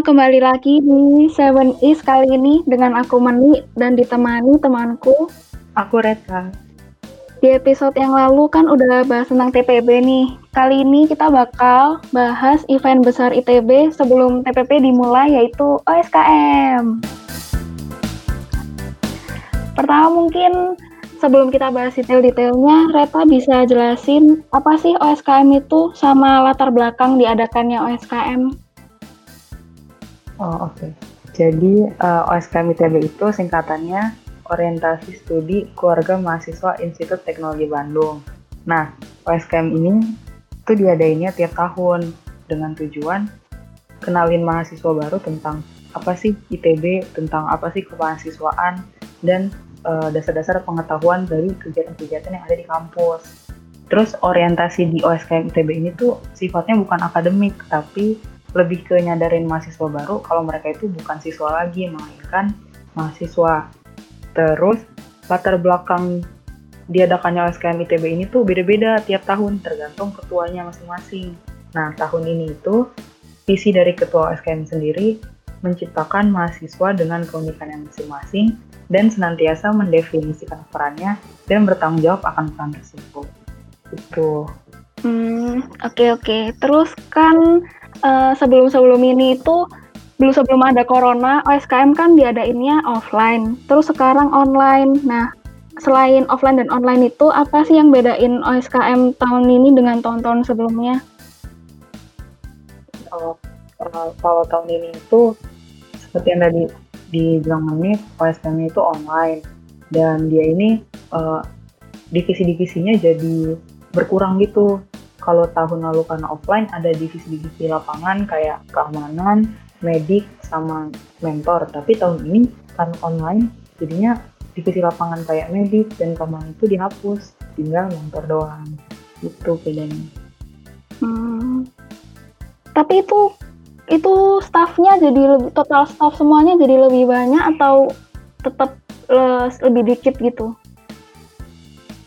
kembali lagi di Seven Is kali ini dengan aku Meni dan ditemani temanku. Aku Reta. Di episode yang lalu kan udah bahas tentang TPB nih. Kali ini kita bakal bahas event besar ITB sebelum TPP dimulai yaitu OSKM. Pertama mungkin sebelum kita bahas detail-detailnya, Reta bisa jelasin apa sih OSKM itu sama latar belakang diadakannya OSKM? Oh oke. Okay. Jadi uh, eh, OSKM ITB itu singkatannya Orientasi Studi Keluarga Mahasiswa Institut Teknologi Bandung. Nah, OSKM ini itu diadainnya tiap tahun dengan tujuan kenalin mahasiswa baru tentang apa sih ITB, tentang apa sih kemahasiswaan, dan uh, dasar-dasar pengetahuan dari kegiatan-kegiatan yang ada di kampus. Terus orientasi di OSKM ITB ini tuh sifatnya bukan akademik, tapi lebih ke nyadarin mahasiswa baru kalau mereka itu bukan siswa lagi melainkan mahasiswa terus latar belakang diadakannya OSKM ITB ini tuh beda-beda tiap tahun tergantung ketuanya masing-masing nah tahun ini itu visi dari ketua OSKM sendiri menciptakan mahasiswa dengan keunikan yang masing-masing dan senantiasa mendefinisikan perannya dan bertanggung jawab akan peran tersebut. Itu. Hmm, oke okay, oke. Okay. Terus kan uh, sebelum-sebelum ini itu belum sebelum ada corona OSKM kan diadainnya offline terus sekarang online. Nah selain offline dan online itu apa sih yang bedain OSKM tahun ini dengan tahun-tahun sebelumnya? Kalau, kalau tahun ini itu seperti yang tadi dibilang menit OSKM itu online. Dan dia ini uh, divisi-divisinya jadi berkurang gitu kalau tahun lalu karena offline ada divisi-divisi lapangan kayak keamanan, medik, sama mentor. Tapi tahun ini karena online jadinya divisi lapangan kayak medik dan keamanan itu dihapus, tinggal mentor doang. Itu bedanya. Hmm. Tapi itu itu staffnya jadi lebih total staff semuanya jadi lebih banyak atau tetap uh, lebih dikit gitu?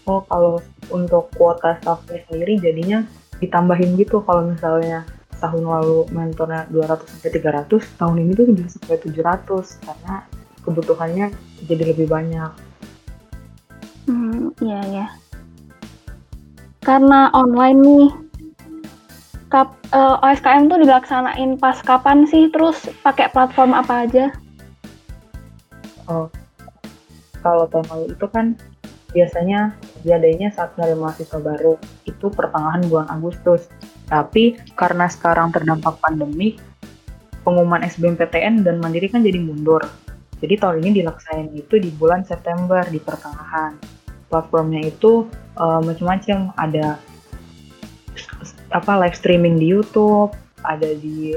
Oh kalau untuk kuota staffnya sendiri jadinya ditambahin gitu kalau misalnya tahun lalu mentornya 200 sampai 300 tahun ini tuh bisa sampai 700 karena kebutuhannya jadi lebih banyak. Hmm iya ya karena online nih Kap, uh, eh, OSKM tuh dilaksanain pas kapan sih? Terus pakai platform apa aja? Oh kalau tahun lalu itu kan biasanya diadainya saat dari mahasiswa baru itu pertengahan bulan Agustus. Tapi karena sekarang terdampak pandemi, pengumuman SBMPTN dan Mandiri kan jadi mundur. Jadi tahun ini dilaksanain itu di bulan September di pertengahan. Platformnya itu uh, macam-macam, ada apa live streaming di YouTube, ada di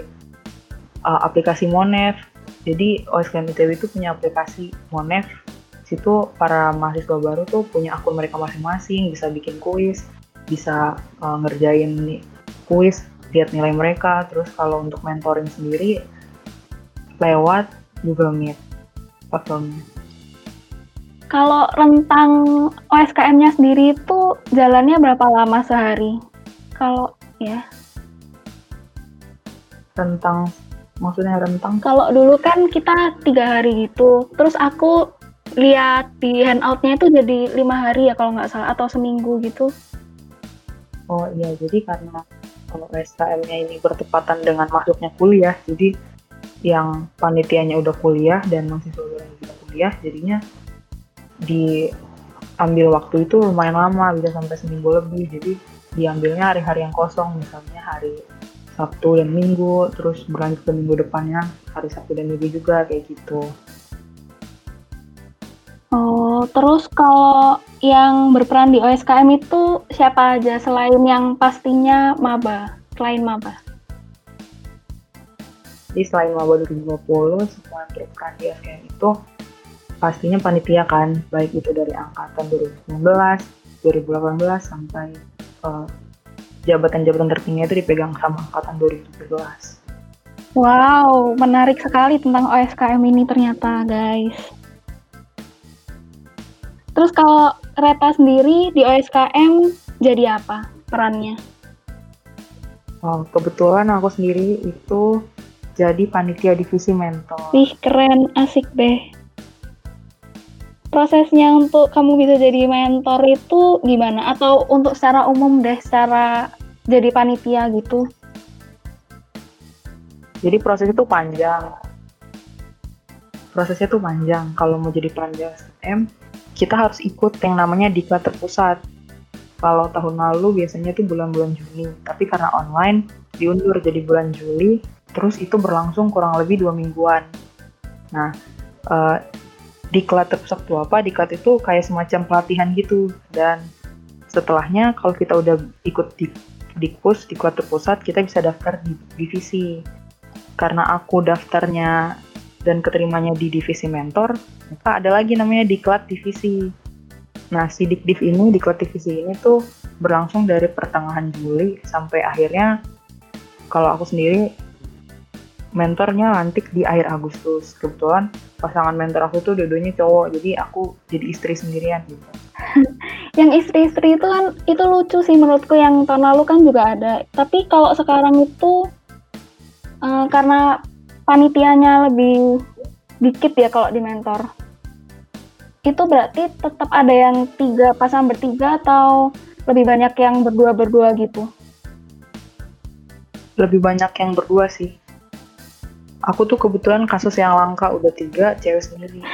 uh, aplikasi Monev. Jadi OSKM ITB itu punya aplikasi Monev situ para mahasiswa baru tuh punya akun mereka masing-masing bisa bikin kuis bisa uh, ngerjain nih kuis lihat nilai mereka. Terus kalau untuk mentoring sendiri lewat Google Meet platformnya kalau rentang OSKM-nya sendiri itu jalannya berapa lama sehari? Kalau ya. Rentang maksudnya rentang? Kalau dulu kan kita tiga hari gitu. Terus aku lihat di handoutnya itu jadi lima hari ya kalau nggak salah atau seminggu gitu. Oh iya, jadi karena kalau SKM-nya ini bertepatan dengan masuknya kuliah, jadi yang panitianya udah kuliah dan mahasiswa yang juga kuliah, jadinya diambil waktu itu lumayan lama, bisa sampai seminggu lebih. Jadi diambilnya hari-hari yang kosong, misalnya hari Sabtu dan Minggu, terus berlanjut ke minggu depannya hari Sabtu dan Minggu juga kayak gitu. Oh, terus kalau yang berperan di OSKM itu siapa aja selain yang pastinya maba, selain maba? Jadi selain maba 2020, semua yang berperan di OSKM itu pastinya panitia kan, baik itu dari angkatan 2019, 2018 sampai uh, jabatan-jabatan tertinggi itu dipegang sama angkatan 2017. Wow, menarik sekali tentang OSKM ini ternyata, guys. Terus kalau Reta sendiri di OSKM jadi apa perannya? Oh, kebetulan aku sendiri itu jadi panitia divisi mentor. Wih, keren, asik deh. Prosesnya untuk kamu bisa jadi mentor itu gimana? Atau untuk secara umum deh, secara jadi panitia gitu? Jadi proses itu panjang. Prosesnya tuh panjang. Kalau mau jadi panitia SM, kita harus ikut yang namanya diklat terpusat. Kalau tahun lalu biasanya tuh bulan-bulan Juni, tapi karena online diundur jadi bulan Juli, terus itu berlangsung kurang lebih dua mingguan. Nah, uh, diklat terpusat itu apa? Diklat itu kayak semacam pelatihan gitu, dan setelahnya kalau kita udah ikut di dikpus diklat terpusat, kita bisa daftar di divisi. Karena aku daftarnya dan keterimanya di divisi mentor, maka ada lagi namanya diklat divisi. Nah, si dikdiv ini, diklat divisi ini tuh berlangsung dari pertengahan Juli sampai akhirnya kalau aku sendiri mentornya lantik di akhir Agustus. Kebetulan pasangan mentor aku tuh dua-duanya cowok, jadi aku jadi istri sendirian gitu. yang istri-istri itu kan itu lucu sih menurutku yang tahun lalu kan juga ada. Tapi kalau sekarang itu uh, karena panitianya lebih dikit ya kalau di mentor. Itu berarti tetap ada yang tiga pasang bertiga atau lebih banyak yang berdua-berdua gitu? Lebih banyak yang berdua sih aku tuh kebetulan kasus yang langka udah tiga cewek sendiri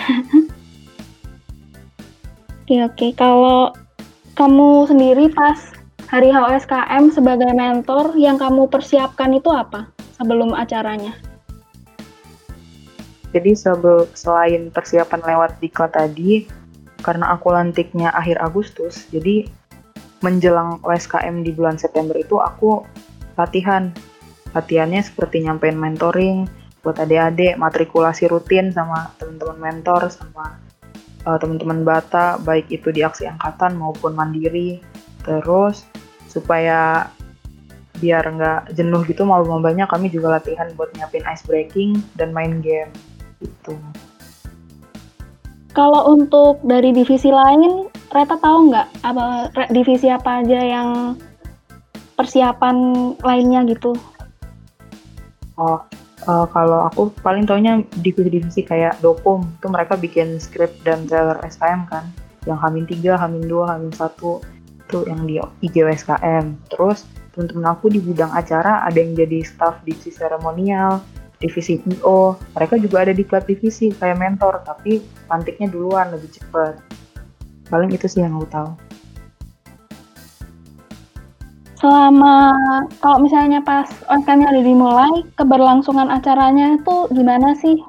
oke oke kalau kamu sendiri pas hari HOSKM sebagai mentor yang kamu persiapkan itu apa sebelum acaranya jadi selain persiapan lewat diklat tadi karena aku lantiknya akhir Agustus jadi menjelang OSKM di bulan September itu aku latihan. Latihannya seperti nyampein mentoring buat adik-adik matrikulasi rutin sama teman-teman mentor sama uh, teman-teman bata baik itu di aksi angkatan maupun mandiri. Terus supaya biar nggak jenuh gitu malu banyak kami juga latihan buat nyiapin ice breaking dan main game gitu. Kalau untuk dari divisi lain Reta tahu nggak apa divisi apa aja yang persiapan lainnya gitu? Oh uh, kalau aku paling taunya divisi-divisi kayak Dokom itu mereka bikin script dan trailer SKM kan. Yang Hamin 3, Hamin 2, Hamin 1 itu yang di IGWSKM terus teman-teman aku di bidang acara ada yang jadi staff divisi seremonial divisi PO mereka juga ada di klub divisi kayak mentor tapi pantiknya duluan lebih cepat paling itu sih yang aku tahu selama kalau misalnya pas OSKM udah dimulai, keberlangsungan acaranya itu gimana sih?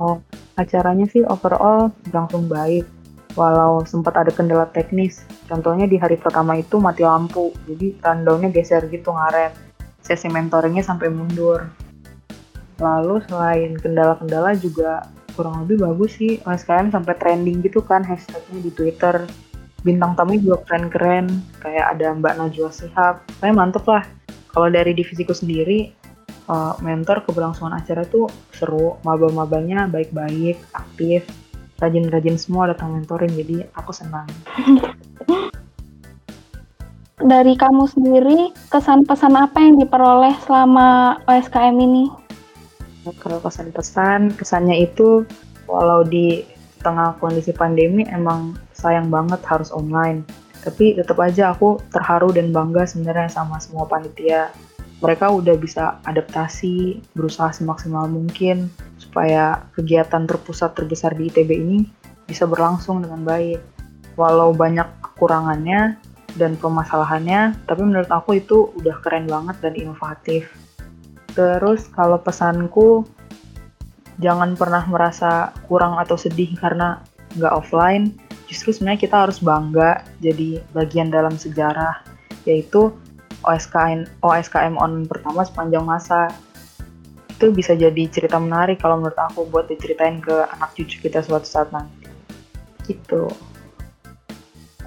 Oh, acaranya sih overall berlangsung baik. Walau sempat ada kendala teknis, contohnya di hari pertama itu mati lampu, jadi rundownnya geser gitu ngaret. Sesi mentoringnya sampai mundur. Lalu selain kendala-kendala juga kurang lebih bagus sih. OSKM sampai trending gitu kan hashtagnya di Twitter. Bintang tamu juga keren-keren. Kayak ada Mbak Najwa Sihab. Saya mantep lah. Kalau dari divisiku sendiri uh, mentor keberlangsungan acara tuh seru. Maba-mabanya baik-baik aktif. Rajin-rajin semua datang mentorin jadi aku senang dari kamu sendiri kesan pesan apa yang diperoleh selama OSKM ini kalau kesan-pesan kesannya itu walau di tengah kondisi pandemi emang sayang banget harus online. Tapi tetap aja aku terharu dan bangga sebenarnya sama semua panitia. Mereka udah bisa adaptasi, berusaha semaksimal mungkin supaya kegiatan terpusat terbesar di ITB ini bisa berlangsung dengan baik. Walau banyak kekurangannya dan permasalahannya, tapi menurut aku itu udah keren banget dan inovatif. Terus kalau pesanku, jangan pernah merasa kurang atau sedih karena nggak offline, justru sebenarnya kita harus bangga jadi bagian dalam sejarah yaitu OSKM OSKM on pertama sepanjang masa. Itu bisa jadi cerita menarik kalau menurut aku buat diceritain ke anak cucu kita suatu saat nanti. Gitu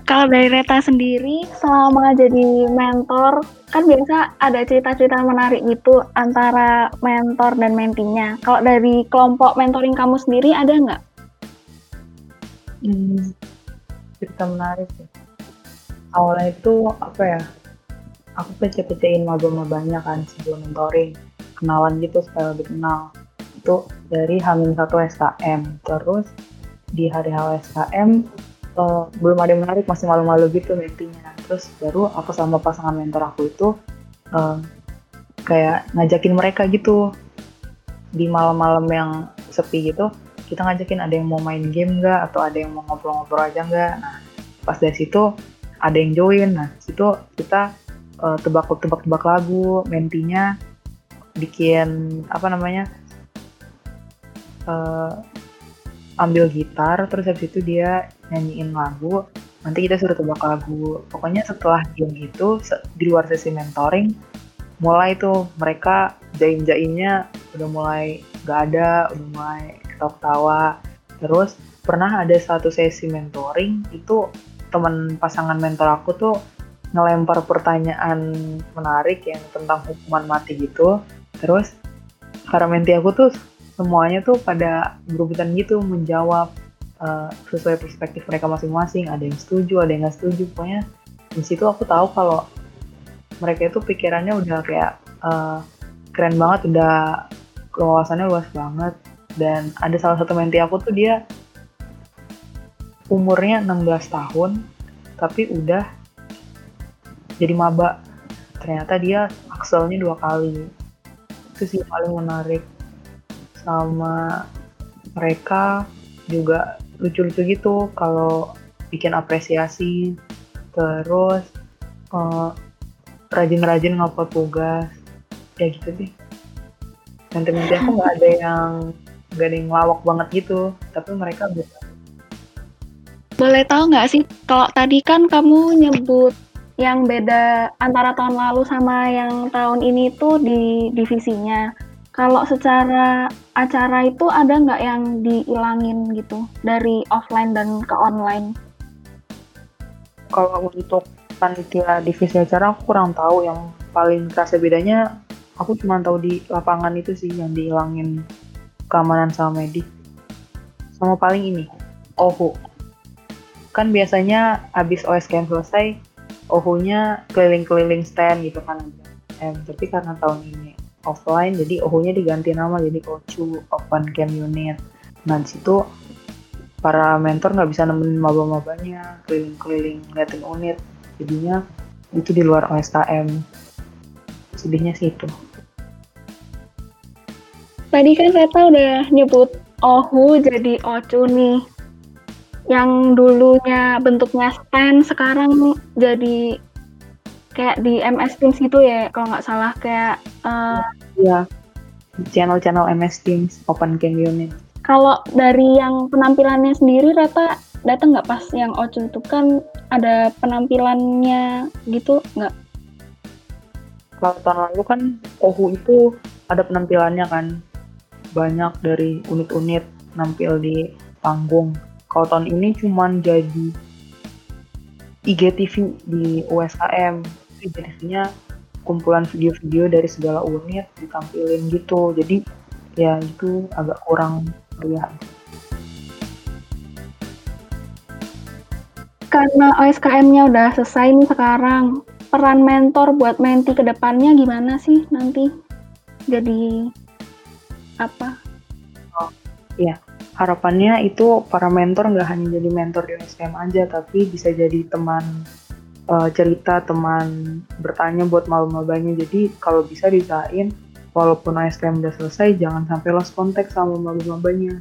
kalau dari Reta sendiri selama jadi mentor kan biasa ada cerita-cerita menarik gitu antara mentor dan mentinya kalau dari kelompok mentoring kamu sendiri ada nggak? Hmm, cerita menarik ya. Awalnya itu apa ya? Aku pece-pecein maba-mabanya kan sebelum mentoring. kenalan gitu supaya lebih kenal itu dari Hamin satu SKM terus di hari H SKM uh, belum ada yang menarik masih malu-malu gitu meetingnya terus baru aku sama pasangan mentor aku itu uh, kayak ngajakin mereka gitu. Di malam-malam yang sepi gitu kita ngajakin ada yang mau main game nggak atau ada yang mau ngobrol-ngobrol aja nggak. Nah pas dari situ ada yang join. Nah situ kita uh, tebak-tebak-tebak lagu mentinya bikin apa namanya uh, ambil gitar terus habis itu dia nyanyiin lagu nanti kita suruh tebak lagu. Pokoknya setelah game itu di luar sesi mentoring mulai tuh mereka jaim-jaimnya udah mulai gak ada udah mulai ketawa-ketawa. Terus pernah ada satu sesi mentoring itu teman pasangan mentor aku tuh ngelempar pertanyaan menarik yang tentang hukuman mati gitu. Terus karena menti aku tuh semuanya tuh pada berebutan gitu menjawab uh, sesuai perspektif mereka masing-masing ada yang setuju ada yang nggak setuju pokoknya di situ aku tahu kalau mereka itu pikirannya udah kayak uh, keren banget udah wawasannya luas banget. Dan ada salah satu menti aku tuh dia umurnya 16 tahun tapi udah jadi maba. Ternyata dia akselnya dua kali. Itu sih paling menarik. Sama mereka juga lucu-lucu gitu kalau bikin apresiasi. Terus uh, rajin-rajin ngapot tugas. Ya gitu sih nanti nanti aku nggak ada yang gak ada yang lawak banget gitu. Tapi mereka bisa. Boleh tahu nggak sih kalau tadi kan kamu nyebut yang beda antara tahun lalu sama yang tahun ini tuh di divisinya kalau secara acara itu ada nggak yang dihilangin gitu? Dari offline dan ke online? Kalau untuk panitia divisi acara aku kurang tahu. Yang paling terasa bedanya aku cuma tahu di lapangan itu sih yang dihilangin keamanan sama medik sama paling ini OHU kan biasanya abis OSKM selesai OHU-nya keliling-keliling stand gitu kan. Eh, tapi karena tahun ini offline jadi OHU-nya diganti nama jadi OCU Open Camp Unit. Nah di situ para mentor nggak bisa nemenin maba-mabanya keliling-keliling ngeliatin unit. Jadinya itu di luar OSKM sedihnya sih itu. Tadi kan Reta udah nyebut Ohu jadi Ocu nih. Yang dulunya bentuknya stand sekarang jadi kayak di MS Teams gitu ya kalau nggak salah kayak uh, ya channel-channel MS Teams Open Camp Unit. Kalau dari yang penampilannya sendiri Reta datang nggak pas yang Ocu itu kan ada penampilannya gitu nggak? Kalau tahun lalu kan Ohu itu ada penampilannya kan banyak dari unit-unit nampil di panggung. Kalau tahun ini cuman jadi IGTV di USKM. IGTV-nya kumpulan video-video dari segala unit ditampilin gitu. Jadi ya itu agak kurang meriah. Karena OSKM-nya udah selesai nih sekarang, peran mentor buat menti ke depannya gimana sih nanti? Jadi apa? Oh, iya, harapannya itu para mentor nggak hanya jadi mentor di USKM aja, tapi bisa jadi teman uh, cerita, teman bertanya buat malu-malunya. Jadi kalau bisa disain, walaupun USKM udah selesai, jangan sampai lost contact sama malu-malunya.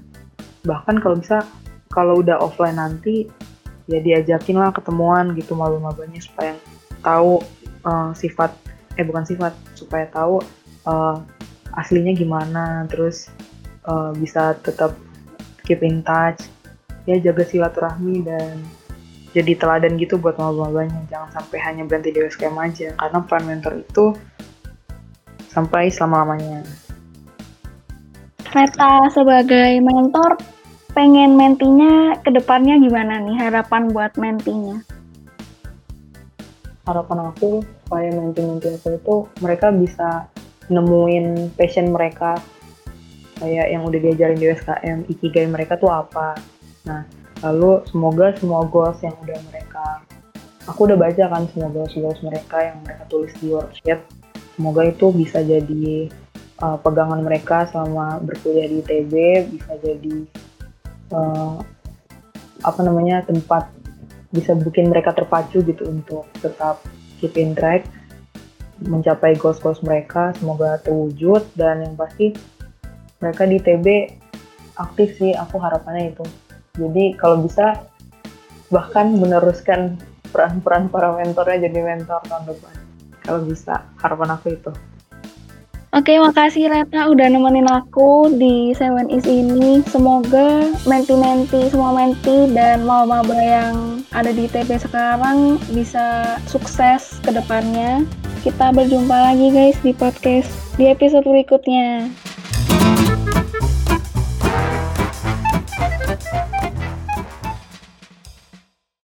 Bahkan kalau bisa, kalau udah offline nanti, ya diajakin lah ketemuan gitu malu-malunya supaya tahu uh, sifat, eh bukan sifat, supaya tahu uh, aslinya gimana terus uh, bisa tetap keep in touch ya jaga silaturahmi dan jadi teladan gitu buat maba-mabanya jangan sampai hanya berhenti di USKM aja. Karena peran mentor itu sampai selama-lamanya. Reta sebagai mentor pengen mentinya ke depannya gimana nih? Harapan buat mentinya? Harapan aku supaya menti-menti aku itu mereka bisa nemuin passion mereka. Kayak yang udah diajarin di SKM ikigai mereka tuh apa? Nah lalu semoga semua goals yang udah mereka aku udah baca kan semua goals goals mereka yang mereka tulis di worksheet. Semoga itu bisa jadi uh, pegangan mereka selama berkuliah di ITB bisa jadi uh, apa namanya tempat bisa bikin mereka terpacu gitu untuk tetap keep in track mencapai goals-goals mereka. Semoga terwujud dan yang pasti mereka di ITB aktif sih aku harapannya itu jadi kalau bisa bahkan meneruskan peran-peran para mentornya jadi mentor tahun depan kalau bisa harapan aku itu Oke, makasih Reta udah nemenin aku di Seven Is ini. Semoga menti-menti, semua menti dan maba-maba yang ada di TP sekarang bisa sukses ke depannya. Kita berjumpa lagi guys di podcast di episode berikutnya.